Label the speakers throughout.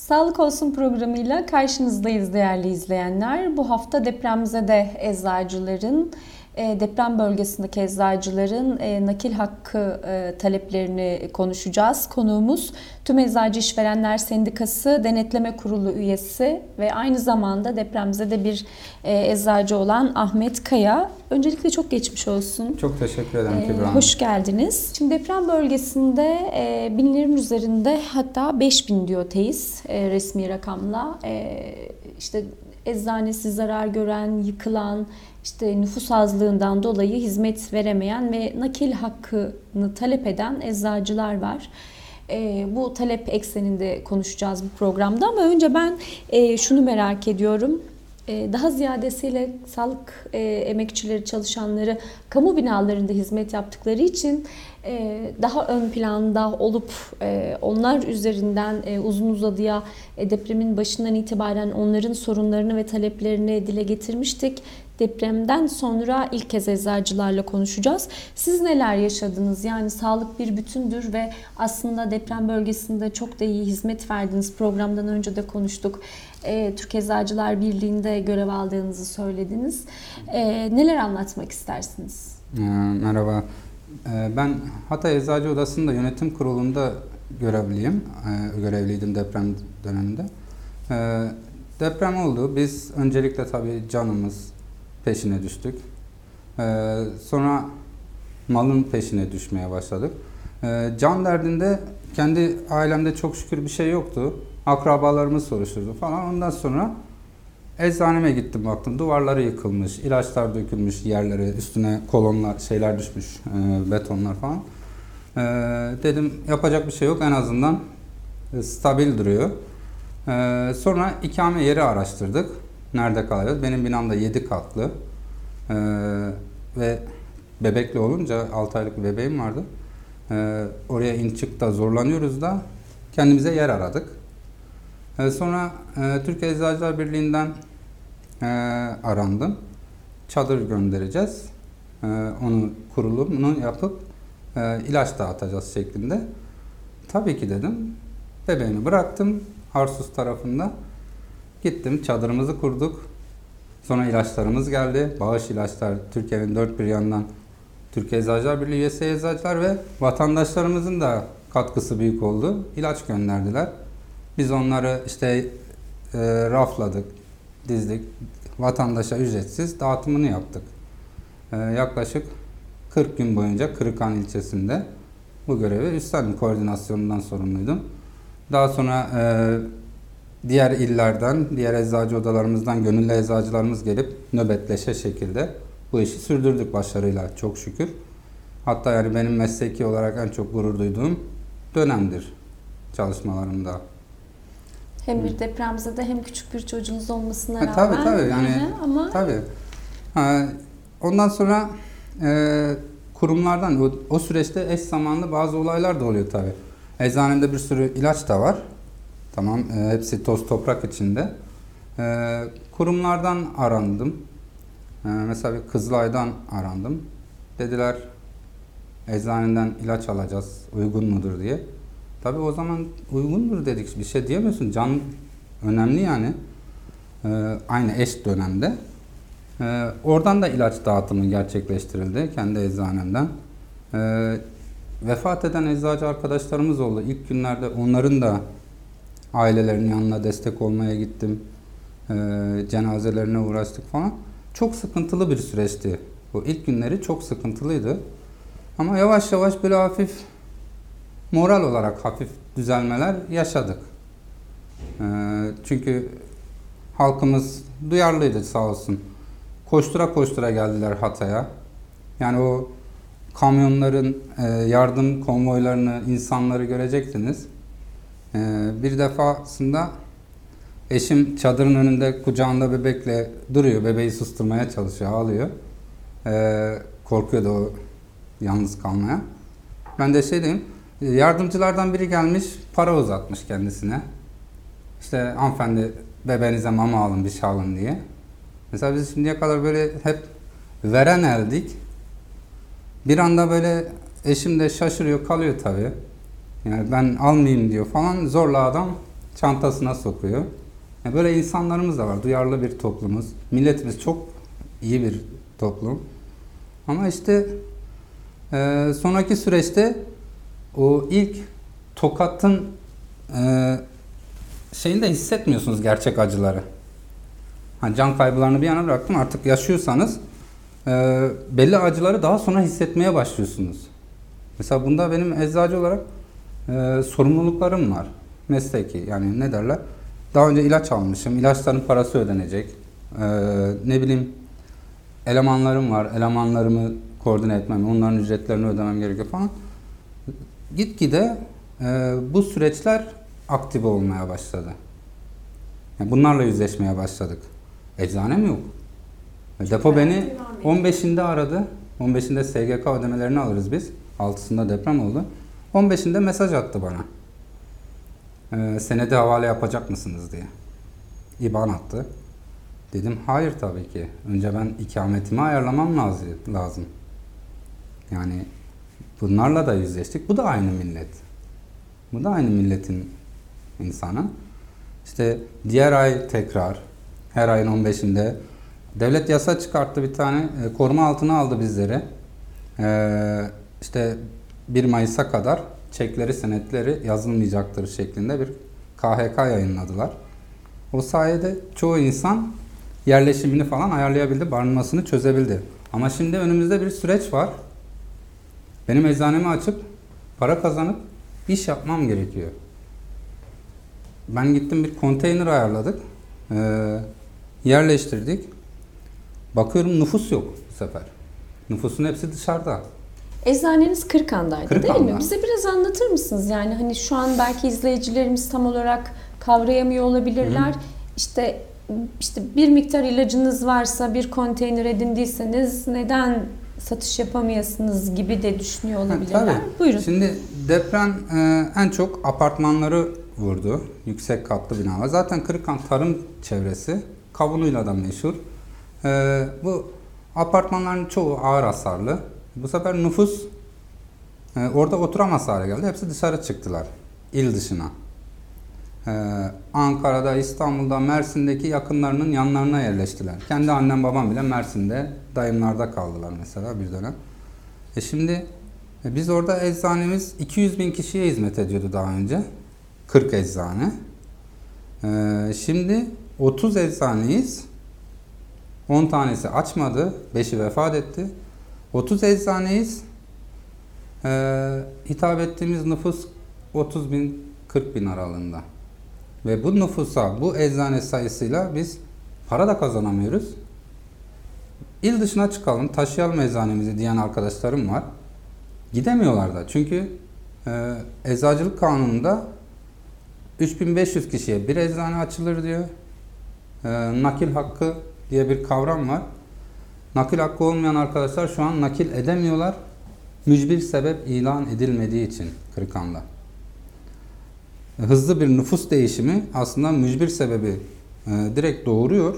Speaker 1: Sağlık Olsun programıyla karşınızdayız değerli izleyenler. Bu hafta depremzede eczacıların, deprem bölgesindeki eczacıların e, nakil hakkı e, taleplerini konuşacağız. Konuğumuz Tüm Eczacı İşverenler Sendikası Denetleme Kurulu üyesi ve aynı zamanda depremzede bir eczacı olan Ahmet Kaya. Öncelikle çok geçmiş olsun.
Speaker 2: Çok teşekkür ederim Kübra Hanım.
Speaker 1: Hoş geldiniz. Şimdi deprem bölgesinde binlerin üzerinde hatta 5000 diyor TEİS resmi rakamla. işte eczanesi zarar gören, yıkılan, işte nüfus azlığından dolayı hizmet veremeyen ve nakil hakkını talep eden eczacılar var. E, bu talep ekseninde konuşacağız bu programda ama önce ben e, şunu merak ediyorum. E, daha ziyadesiyle sağlık e, emekçileri, çalışanları kamu binalarında hizmet yaptıkları için e, daha ön planda olup e, onlar üzerinden uzun uzadıya depremin başından itibaren onların sorunlarını ve taleplerini dile getirmiştik. Depremden sonra ilk kez eczacılarla konuşacağız. Siz neler yaşadınız? Yani sağlık bir bütündür ve aslında deprem bölgesinde çok da iyi hizmet verdiniz. Programdan önce de konuştuk. E, Türk Eczacılar Birliği'nde görev aldığınızı söylediniz. E, neler anlatmak istersiniz?
Speaker 2: E, merhaba. Ben Hatay Eczacı Odası'nda yönetim kurulunda görevliyim. Görevliydim deprem döneminde. Deprem oldu. Biz öncelikle tabii canımız, peşine düştük. Ee, sonra malın peşine düşmeye başladık. Ee, can derdinde kendi ailemde çok şükür bir şey yoktu. Akrabalarımız soruşturdu falan. Ondan sonra eczaneme gittim baktım. Duvarları yıkılmış, ilaçlar dökülmüş yerlere, üstüne kolonlar, şeyler düşmüş, e, betonlar falan. Ee, dedim yapacak bir şey yok en azından e, stabil duruyor. Ee, sonra ikame yeri araştırdık nerede kalıyoruz? Benim binamda 7 katlı ee, ve bebekli olunca 6 aylık bir bebeğim vardı. Ee, oraya in çıkta zorlanıyoruz da kendimize yer aradık. Ee, sonra e, Türkiye Eczacılar Birliği'nden e, arandım. Çadır göndereceğiz. E, onu kurulumunu yapıp e, ilaç dağıtacağız şeklinde. Tabii ki dedim. Bebeğimi bıraktım Arsus tarafında. Gittim çadırımızı kurduk. Sonra ilaçlarımız geldi. Bağış ilaçlar Türkiye'nin dört bir yandan Türkiye Eczacılar Birliği üyesi eczacılar ve vatandaşlarımızın da katkısı büyük oldu. İlaç gönderdiler. Biz onları işte e, rafladık, dizdik. Vatandaşa ücretsiz dağıtımını yaptık. E, yaklaşık 40 gün boyunca Kırıkhan ilçesinde bu görevi üstlendim. Koordinasyonundan sorumluydum. Daha sonra e, diğer illerden, diğer eczacı odalarımızdan gönüllü eczacılarımız gelip nöbetleşe şekilde bu işi sürdürdük başarıyla çok şükür. Hatta yani benim mesleki olarak en çok gurur duyduğum dönemdir çalışmalarımda.
Speaker 1: Hem bir depremzede hem küçük bir çocuğunuz olmasına rağmen.
Speaker 2: Ha, tabii tabii yani ama... tabii. Ha, ondan sonra e, kurumlardan o, o süreçte eş zamanlı bazı olaylar da oluyor tabii. Eczanemde bir sürü ilaç da var. Tamam, e, hepsi toz toprak içinde. E, kurumlardan arandım. E, mesela bir Kızılay'dan arandım. Dediler eczaneden ilaç alacağız, uygun mudur diye. Tabii o zaman uygundur dedik, bir şey diyemiyorsun. Can önemli yani. E, aynı eş dönemde. E, oradan da ilaç dağıtımı gerçekleştirildi kendi eczanemden. E, vefat eden eczacı arkadaşlarımız oldu. İlk günlerde onların da Ailelerin yanına destek olmaya gittim. E, cenazelerine uğraştık falan. Çok sıkıntılı bir süreçti. Bu ilk günleri çok sıkıntılıydı. Ama yavaş yavaş böyle hafif moral olarak hafif düzelmeler yaşadık. E, çünkü halkımız duyarlıydı sağ olsun. Koştura koştura geldiler Hatay'a. Yani o kamyonların e, yardım konvoylarını, insanları görecektiniz. Ee, bir defasında eşim çadırın önünde kucağında bebekle duruyor. Bebeği susturmaya çalışıyor, ağlıyor. Ee, korkuyordu o yalnız kalmaya. Ben de şey diyeyim, yardımcılardan biri gelmiş, para uzatmış kendisine. İşte hanımefendi bebeğinize mama alın, bir şey alın diye. Mesela biz şimdiye kadar böyle hep veren eldik. Bir anda böyle eşim de şaşırıyor, kalıyor tabii. Yani ben almayayım diyor falan. Zorla adam çantasına sokuyor. Yani böyle insanlarımız da var. Duyarlı bir toplumuz. Milletimiz çok iyi bir toplum. Ama işte e, sonraki süreçte o ilk tokatın e, şeyini de hissetmiyorsunuz gerçek acıları. Hani can kaybılarını bir yana bıraktım artık yaşıyorsanız e, belli acıları daha sonra hissetmeye başlıyorsunuz. Mesela bunda benim eczacı olarak e, sorumluluklarım var. Mesleki yani ne derler? Daha önce ilaç almışım. ilaçların parası ödenecek. E, ne bileyim elemanlarım var. Elemanlarımı koordine etmem, onların ücretlerini ödemem gerekiyor falan. Gitgide e, bu süreçler aktif olmaya başladı. Yani bunlarla yüzleşmeye başladık. Eczanem yok. E, Depo beni 15'inde aradı. 15'inde SGK ödemelerini alırız biz. 6'sında deprem oldu. 15'inde mesaj attı bana. Ee, senedi havale yapacak mısınız diye. İban attı. Dedim hayır tabii ki. Önce ben ikametimi ayarlamam lazım. Yani bunlarla da yüzleştik. Bu da aynı millet. Bu da aynı milletin insanı. İşte diğer ay tekrar her ayın 15'inde devlet yasa çıkarttı bir tane. E, koruma altına aldı bizleri. E, işte 1 Mayıs'a kadar çekleri senetleri yazılmayacaktır şeklinde bir KHK yayınladılar. O sayede çoğu insan yerleşimini falan ayarlayabildi, barınmasını çözebildi. Ama şimdi önümüzde bir süreç var. Benim eczanemi açıp para kazanıp iş yapmam gerekiyor. Ben gittim bir konteyner ayarladık. Ee, yerleştirdik. Bakıyorum nüfus yok bu sefer. Nüfusun hepsi dışarıda.
Speaker 1: Eczaneniz Kırıkan'daydı değil
Speaker 2: Kırıkan'da.
Speaker 1: mi? Bize biraz anlatır mısınız? Yani hani şu an belki izleyicilerimiz tam olarak kavrayamıyor olabilirler. İşte işte bir miktar ilacınız varsa bir konteyner edindiyseniz neden satış yapamayasınız gibi de düşünüyor
Speaker 2: Ha,
Speaker 1: olabilirler.
Speaker 2: tabii.
Speaker 1: Buyurun.
Speaker 2: Şimdi deprem e, en çok apartmanları vurdu. Yüksek katlı binalar. Zaten Kırıkhan tarım çevresi. Kavunuyla da meşhur. E, bu apartmanların çoğu ağır hasarlı. Bu sefer nüfus e, orada oturamaz hale geldi. Hepsi dışarı çıktılar. il dışına. E, Ankara'da, İstanbul'da, Mersin'deki yakınlarının yanlarına yerleştiler. Kendi annem babam bile Mersin'de, dayımlarda kaldılar mesela bir dönem. E şimdi e, biz orada eczanemiz 200 bin kişiye hizmet ediyordu daha önce. 40 eczane. E, şimdi 30 eczaneyiz. 10 tanesi açmadı. 5'i vefat etti. 30 eczaneyiz. E, hitap ettiğimiz nüfus 30 bin 40 bin aralığında. Ve bu nüfusa, bu eczane sayısıyla biz para da kazanamıyoruz. İl dışına çıkalım, taşıyalım eczanemizi diyen arkadaşlarım var. Gidemiyorlar da. Çünkü e, eczacılık kanununda 3500 kişiye bir eczane açılır diyor. E, nakil hakkı diye bir kavram var. Nakil hakkı olmayan arkadaşlar şu an nakil edemiyorlar. Mücbir sebep ilan edilmediği için Kırıkan'da. E, Hızlı bir nüfus değişimi aslında mücbir sebebi e, direkt doğuruyor.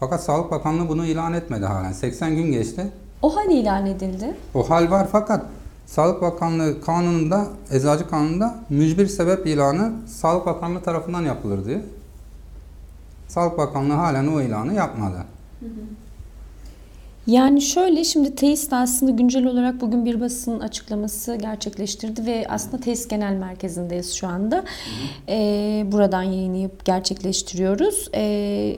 Speaker 2: Fakat Sağlık Bakanlığı bunu ilan etmedi halen. 80 gün geçti.
Speaker 1: O hal ilan edildi.
Speaker 2: O hal var fakat Sağlık Bakanlığı kanununda, eczacı kanununda mücbir sebep ilanı Sağlık Bakanlığı tarafından yapılır diyor. Sağlık Bakanlığı halen o ilanı yapmadı.
Speaker 1: Yani şöyle şimdi TEİS aslında güncel olarak bugün bir basın açıklaması gerçekleştirdi ve aslında TEİS Genel Merkezi'ndeyiz şu anda. Ee, buradan yayınlayıp gerçekleştiriyoruz. Ee,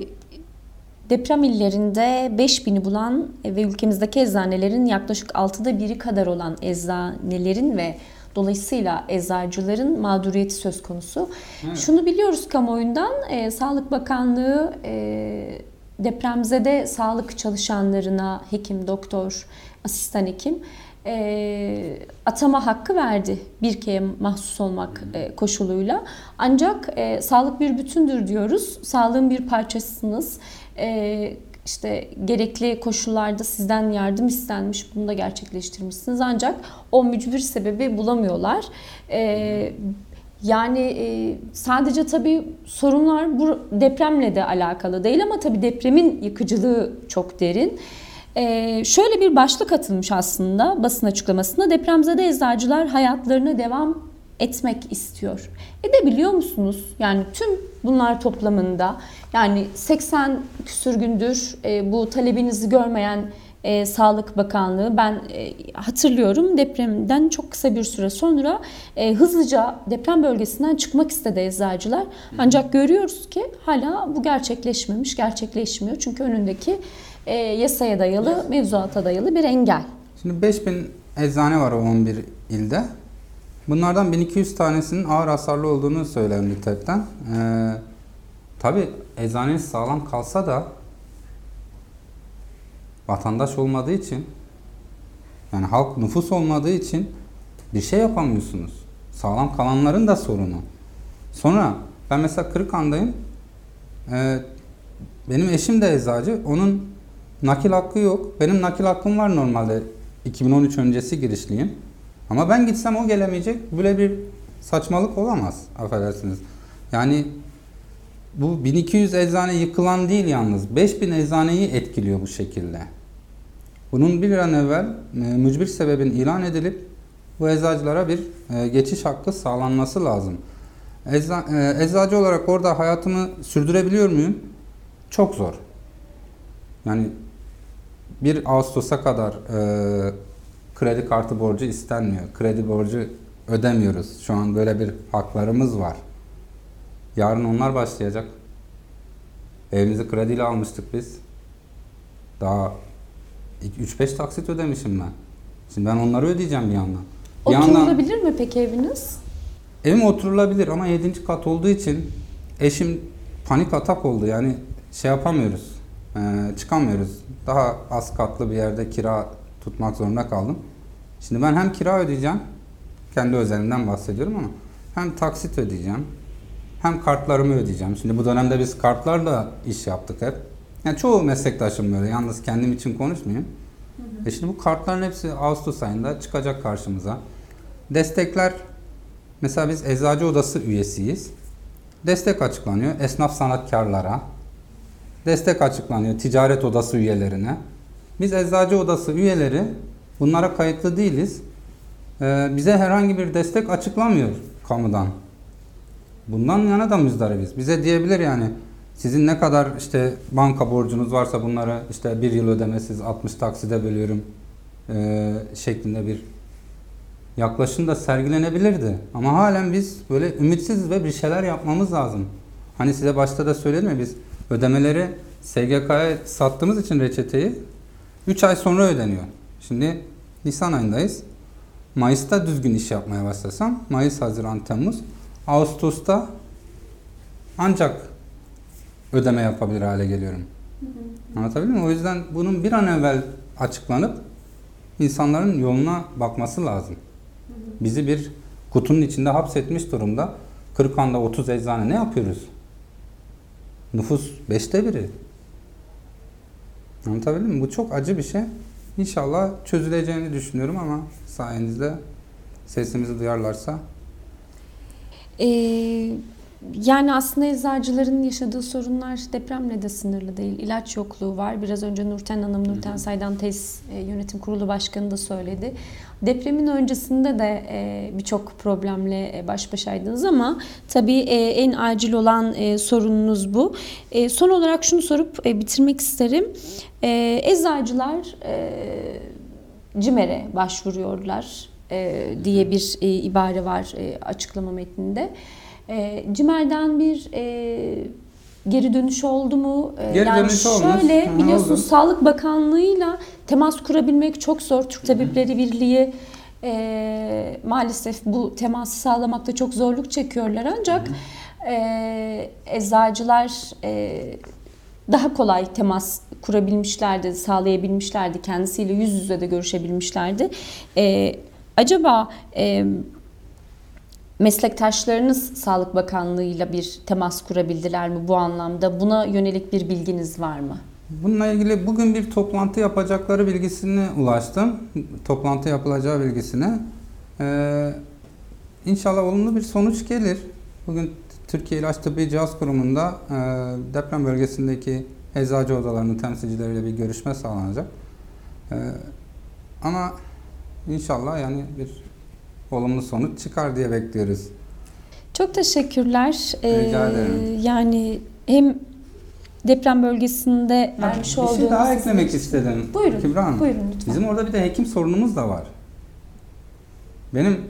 Speaker 1: deprem illerinde 5000'i bulan ve ülkemizdeki eczanelerin yaklaşık 6'da biri kadar olan eczanelerin ve Dolayısıyla eczacıların mağduriyeti söz konusu.
Speaker 2: Evet.
Speaker 1: Şunu biliyoruz kamuoyundan, e, Sağlık Bakanlığı e, depremzede sağlık çalışanlarına hekim, doktor, asistan hekim e, atama hakkı verdi. Bir kere mahsus olmak e, koşuluyla. Ancak e, sağlık bir bütündür diyoruz. Sağlığın bir parçasısınız. E, işte gerekli koşullarda sizden yardım istenmiş, bunu da gerçekleştirmişsiniz. Ancak o mücbir sebebi bulamıyorlar. E, yani e, sadece tabii sorunlar bu depremle de alakalı değil ama tabii depremin yıkıcılığı çok derin. E, şöyle bir başlık atılmış aslında basın açıklamasında depremzede eczacılar hayatlarına devam etmek istiyor. Edebiliyor musunuz? Yani tüm bunlar toplamında yani 80 küsür gündür e, bu talebinizi görmeyen e, Sağlık Bakanlığı ben e, hatırlıyorum depremden çok kısa bir süre sonra e, hızlıca deprem bölgesinden çıkmak istedi eczacılar. Ancak görüyoruz ki hala bu gerçekleşmemiş, gerçekleşmiyor. Çünkü önündeki e, yasaya dayalı, mevzuata dayalı bir engel.
Speaker 2: Şimdi 5000 eczane var o 11 ilde. Bunlardan 1200 tanesinin ağır hasarlı olduğunu söylendi TEP'ten. Ee, Tabi eczaneniz sağlam kalsa da vatandaş olmadığı için yani halk nüfus olmadığı için bir şey yapamıyorsunuz. Sağlam kalanların da sorunu. Sonra ben mesela Kırıkhan'dayım. Ee, benim eşim de eczacı. Onun nakil hakkı yok. Benim nakil hakkım var normalde. 2013 öncesi girişliyim. Ama ben gitsem o gelemeyecek. Böyle bir saçmalık olamaz. Affedersiniz. Yani bu 1200 eczane yıkılan değil yalnız. 5000 eczaneyi etkiliyor bu şekilde. Bunun bir an evvel e, mücbir sebebin ilan edilip bu eczacılara bir e, geçiş hakkı sağlanması lazım. Ecza, e, eczacı olarak orada hayatımı sürdürebiliyor muyum? Çok zor. Yani 1 Ağustos'a kadar e, kredi kartı borcu istenmiyor. Kredi borcu ödemiyoruz. Şu an böyle bir haklarımız var. Yarın onlar başlayacak. Evimizi krediyle almıştık biz. Daha 3-5 taksit ödemişim ben. Şimdi ben onları ödeyeceğim bir yandan. Bir yandan
Speaker 1: Oturulabilir mi peki eviniz?
Speaker 2: evim oturulabilir ama 7. kat olduğu için eşim panik atak oldu. Yani şey yapamıyoruz. Ee, çıkamıyoruz. Daha az katlı bir yerde kira tutmak zorunda kaldım. Şimdi ben hem kira ödeyeceğim. Kendi özelimden bahsediyorum ama hem taksit ödeyeceğim. Hem kartlarımı ödeyeceğim. Şimdi bu dönemde biz kartlarla iş yaptık hep. Yani çoğu meslektaşım böyle. Yalnız kendim için konuşmayayım. E şimdi bu kartların hepsi Ağustos ayında çıkacak karşımıza. Destekler mesela biz Eczacı Odası üyesiyiz. Destek açıklanıyor esnaf sanatkarlara. Destek açıklanıyor ticaret odası üyelerine. Biz Eczacı Odası üyeleri bunlara kayıtlı değiliz. Ee, bize herhangi bir destek açıklamıyor kamudan. Bundan yana da müzdaribiz. Bize diyebilir yani sizin ne kadar işte banka borcunuz varsa bunları işte bir yıl ödemesiz 60 takside bölüyorum e, şeklinde bir yaklaşım da sergilenebilirdi. Ama halen biz böyle ümitsiz ve bir şeyler yapmamız lazım. Hani size başta da söyledim ya biz ödemeleri SGK'ya sattığımız için reçeteyi 3 ay sonra ödeniyor. Şimdi Nisan ayındayız. Mayıs'ta düzgün iş yapmaya başlasam Mayıs, Haziran, Temmuz Ağustos'ta ancak ödeme yapabilir hale geliyorum. Anlatabildim mi? O yüzden bunun bir an evvel açıklanıp insanların yoluna bakması lazım. Bizi bir kutunun içinde hapsetmiş durumda. Kırıkhan'da 30 eczane ne yapıyoruz? Nüfus 5'te biri. Anlatabildim mi? Bu çok acı bir şey. İnşallah çözüleceğini düşünüyorum ama sayenizde sesimizi duyarlarsa
Speaker 1: Ee, yani aslında eczacıların yaşadığı sorunlar depremle de sınırlı değil. İlaç yokluğu var. Biraz önce Nurten Hanım, Nurten Saydan Tesis e, Yönetim Kurulu Başkanı da söyledi. Depremin öncesinde de e, birçok problemle e, baş başaydınız ama tabii e, en acil olan e, sorununuz bu. E, son olarak şunu sorup e, bitirmek isterim. E, eczacılar e, CİMER'e başvuruyorlar e, diye bir e, ibare var e, açıklama metninde. E, CİMER'den bir e, geri dönüş oldu mu? E,
Speaker 2: Geri dönüş olmuş.
Speaker 1: Şöyle
Speaker 2: Hı,
Speaker 1: biliyorsunuz
Speaker 2: oldu.
Speaker 1: Sağlık Bakanlığı'yla temas kurabilmek çok zor. Türk Tabipleri Birliği e, maalesef bu teması sağlamakta çok zorluk çekiyorlar ancak e, eczacılar e, daha kolay temas kurabilmişlerdi, sağlayabilmişlerdi. Kendisiyle yüz yüze de görüşebilmişlerdi. E, acaba e, meslektaşlarınız Sağlık Bakanlığı'yla bir temas kurabildiler mi bu anlamda? Buna yönelik bir bilginiz var mı?
Speaker 2: Bununla ilgili bugün bir toplantı yapacakları bilgisine ulaştım. Toplantı yapılacağı bilgisine. Ee, inşallah olumlu bir sonuç gelir. Bugün Türkiye İlaç Tıbbi Cihaz Kurumu'nda e, deprem bölgesindeki eczacı odalarının temsilcileriyle bir görüşme sağlanacak. Ee, ama inşallah yani bir olumlu sonuç çıkar diye bekliyoruz.
Speaker 1: Çok teşekkürler. Ee,
Speaker 2: Rica ederim.
Speaker 1: Yani hem deprem bölgesinde vermiş
Speaker 2: bir
Speaker 1: olduğunuz...
Speaker 2: şey daha eklemek istedim.
Speaker 1: Buyurun,
Speaker 2: Kübra Hanım.
Speaker 1: buyurun lütfen.
Speaker 2: Bizim orada bir de hekim sorunumuz da var. Benim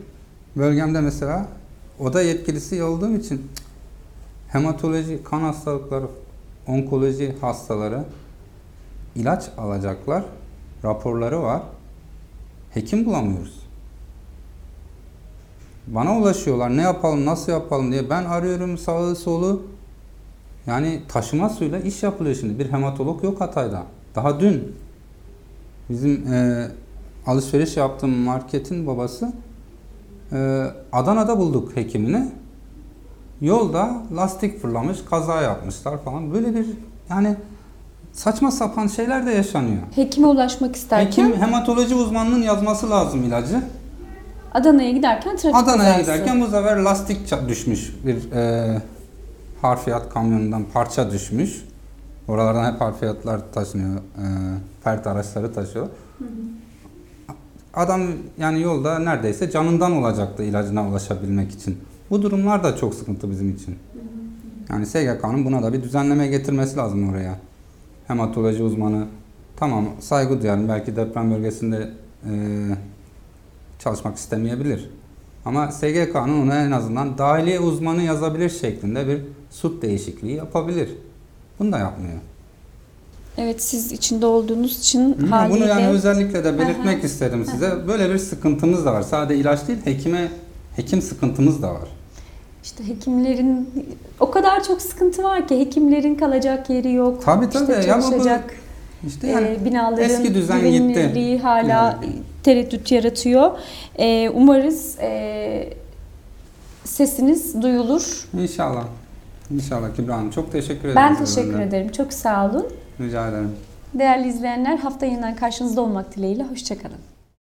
Speaker 2: bölgemde mesela oda yetkilisi olduğum için hematoloji, kan hastalıkları, onkoloji hastaları ilaç alacaklar. Raporları var. Hekim bulamıyoruz. Bana ulaşıyorlar. Ne yapalım, nasıl yapalım diye. Ben arıyorum sağı solu. Yani taşıma suyla iş yapılıyor şimdi. Bir hematolog yok Hatay'da. Daha dün bizim e, alışveriş yaptığım marketin babası e, Adana'da bulduk hekimini. Yolda lastik fırlamış, kaza yapmışlar falan. Böyle bir yani saçma sapan şeyler de yaşanıyor.
Speaker 1: Hekime ulaşmak isterken
Speaker 2: Hekim hematoloji uzmanının yazması lazım ilacı.
Speaker 1: Adana'ya giderken trafik
Speaker 2: Adana'ya
Speaker 1: kazası.
Speaker 2: giderken bu sefer lastik ça- düşmüş. Bir e, harfiyat kamyonundan parça düşmüş. Oralardan hep harfiyatlar taşınıyor. E, araçları taşıyor. Adam yani yolda neredeyse canından olacaktı ilacına ulaşabilmek için. Bu durumlar da çok sıkıntı bizim için. Yani SGK'nın buna da bir düzenleme getirmesi lazım oraya. Hematoloji uzmanı tamam saygı duyarım. Belki deprem bölgesinde e, çalışmak istemeyebilir. Ama SGK'nın ona en azından dahiliye uzmanı yazabilir şeklinde bir sut değişikliği yapabilir. Bunu da yapmıyor.
Speaker 1: Evet siz içinde olduğunuz için
Speaker 2: Hı,
Speaker 1: haliyle
Speaker 2: Bunu yani özellikle de
Speaker 1: Aha.
Speaker 2: belirtmek istedim size. Böyle bir sıkıntımız da var. Sadece ilaç değil, hekime hekim sıkıntımız da var.
Speaker 1: İşte hekimlerin o kadar çok sıkıntı var ki hekimlerin kalacak yeri yok.
Speaker 2: Tabii,
Speaker 1: İşte
Speaker 2: tabii. Ya bu- bu-
Speaker 1: çalışacak
Speaker 2: İşte yani
Speaker 1: e, binaların
Speaker 2: eski düzen
Speaker 1: güvenilirliği
Speaker 2: gitti.
Speaker 1: hala
Speaker 2: Yani.
Speaker 1: tereddüt yaratıyor. E, umarız e, sesiniz duyulur.
Speaker 2: inşallah. İnşallah Kübra Hanım. Çok teşekkür ederim.
Speaker 1: Ben teşekkür
Speaker 2: benden.
Speaker 1: ederim. Çok sağ olun.
Speaker 2: Rica ederim.
Speaker 1: Değerli izleyenler hafta yeniden karşınızda olmak dileğiyle. Hoşçakalın.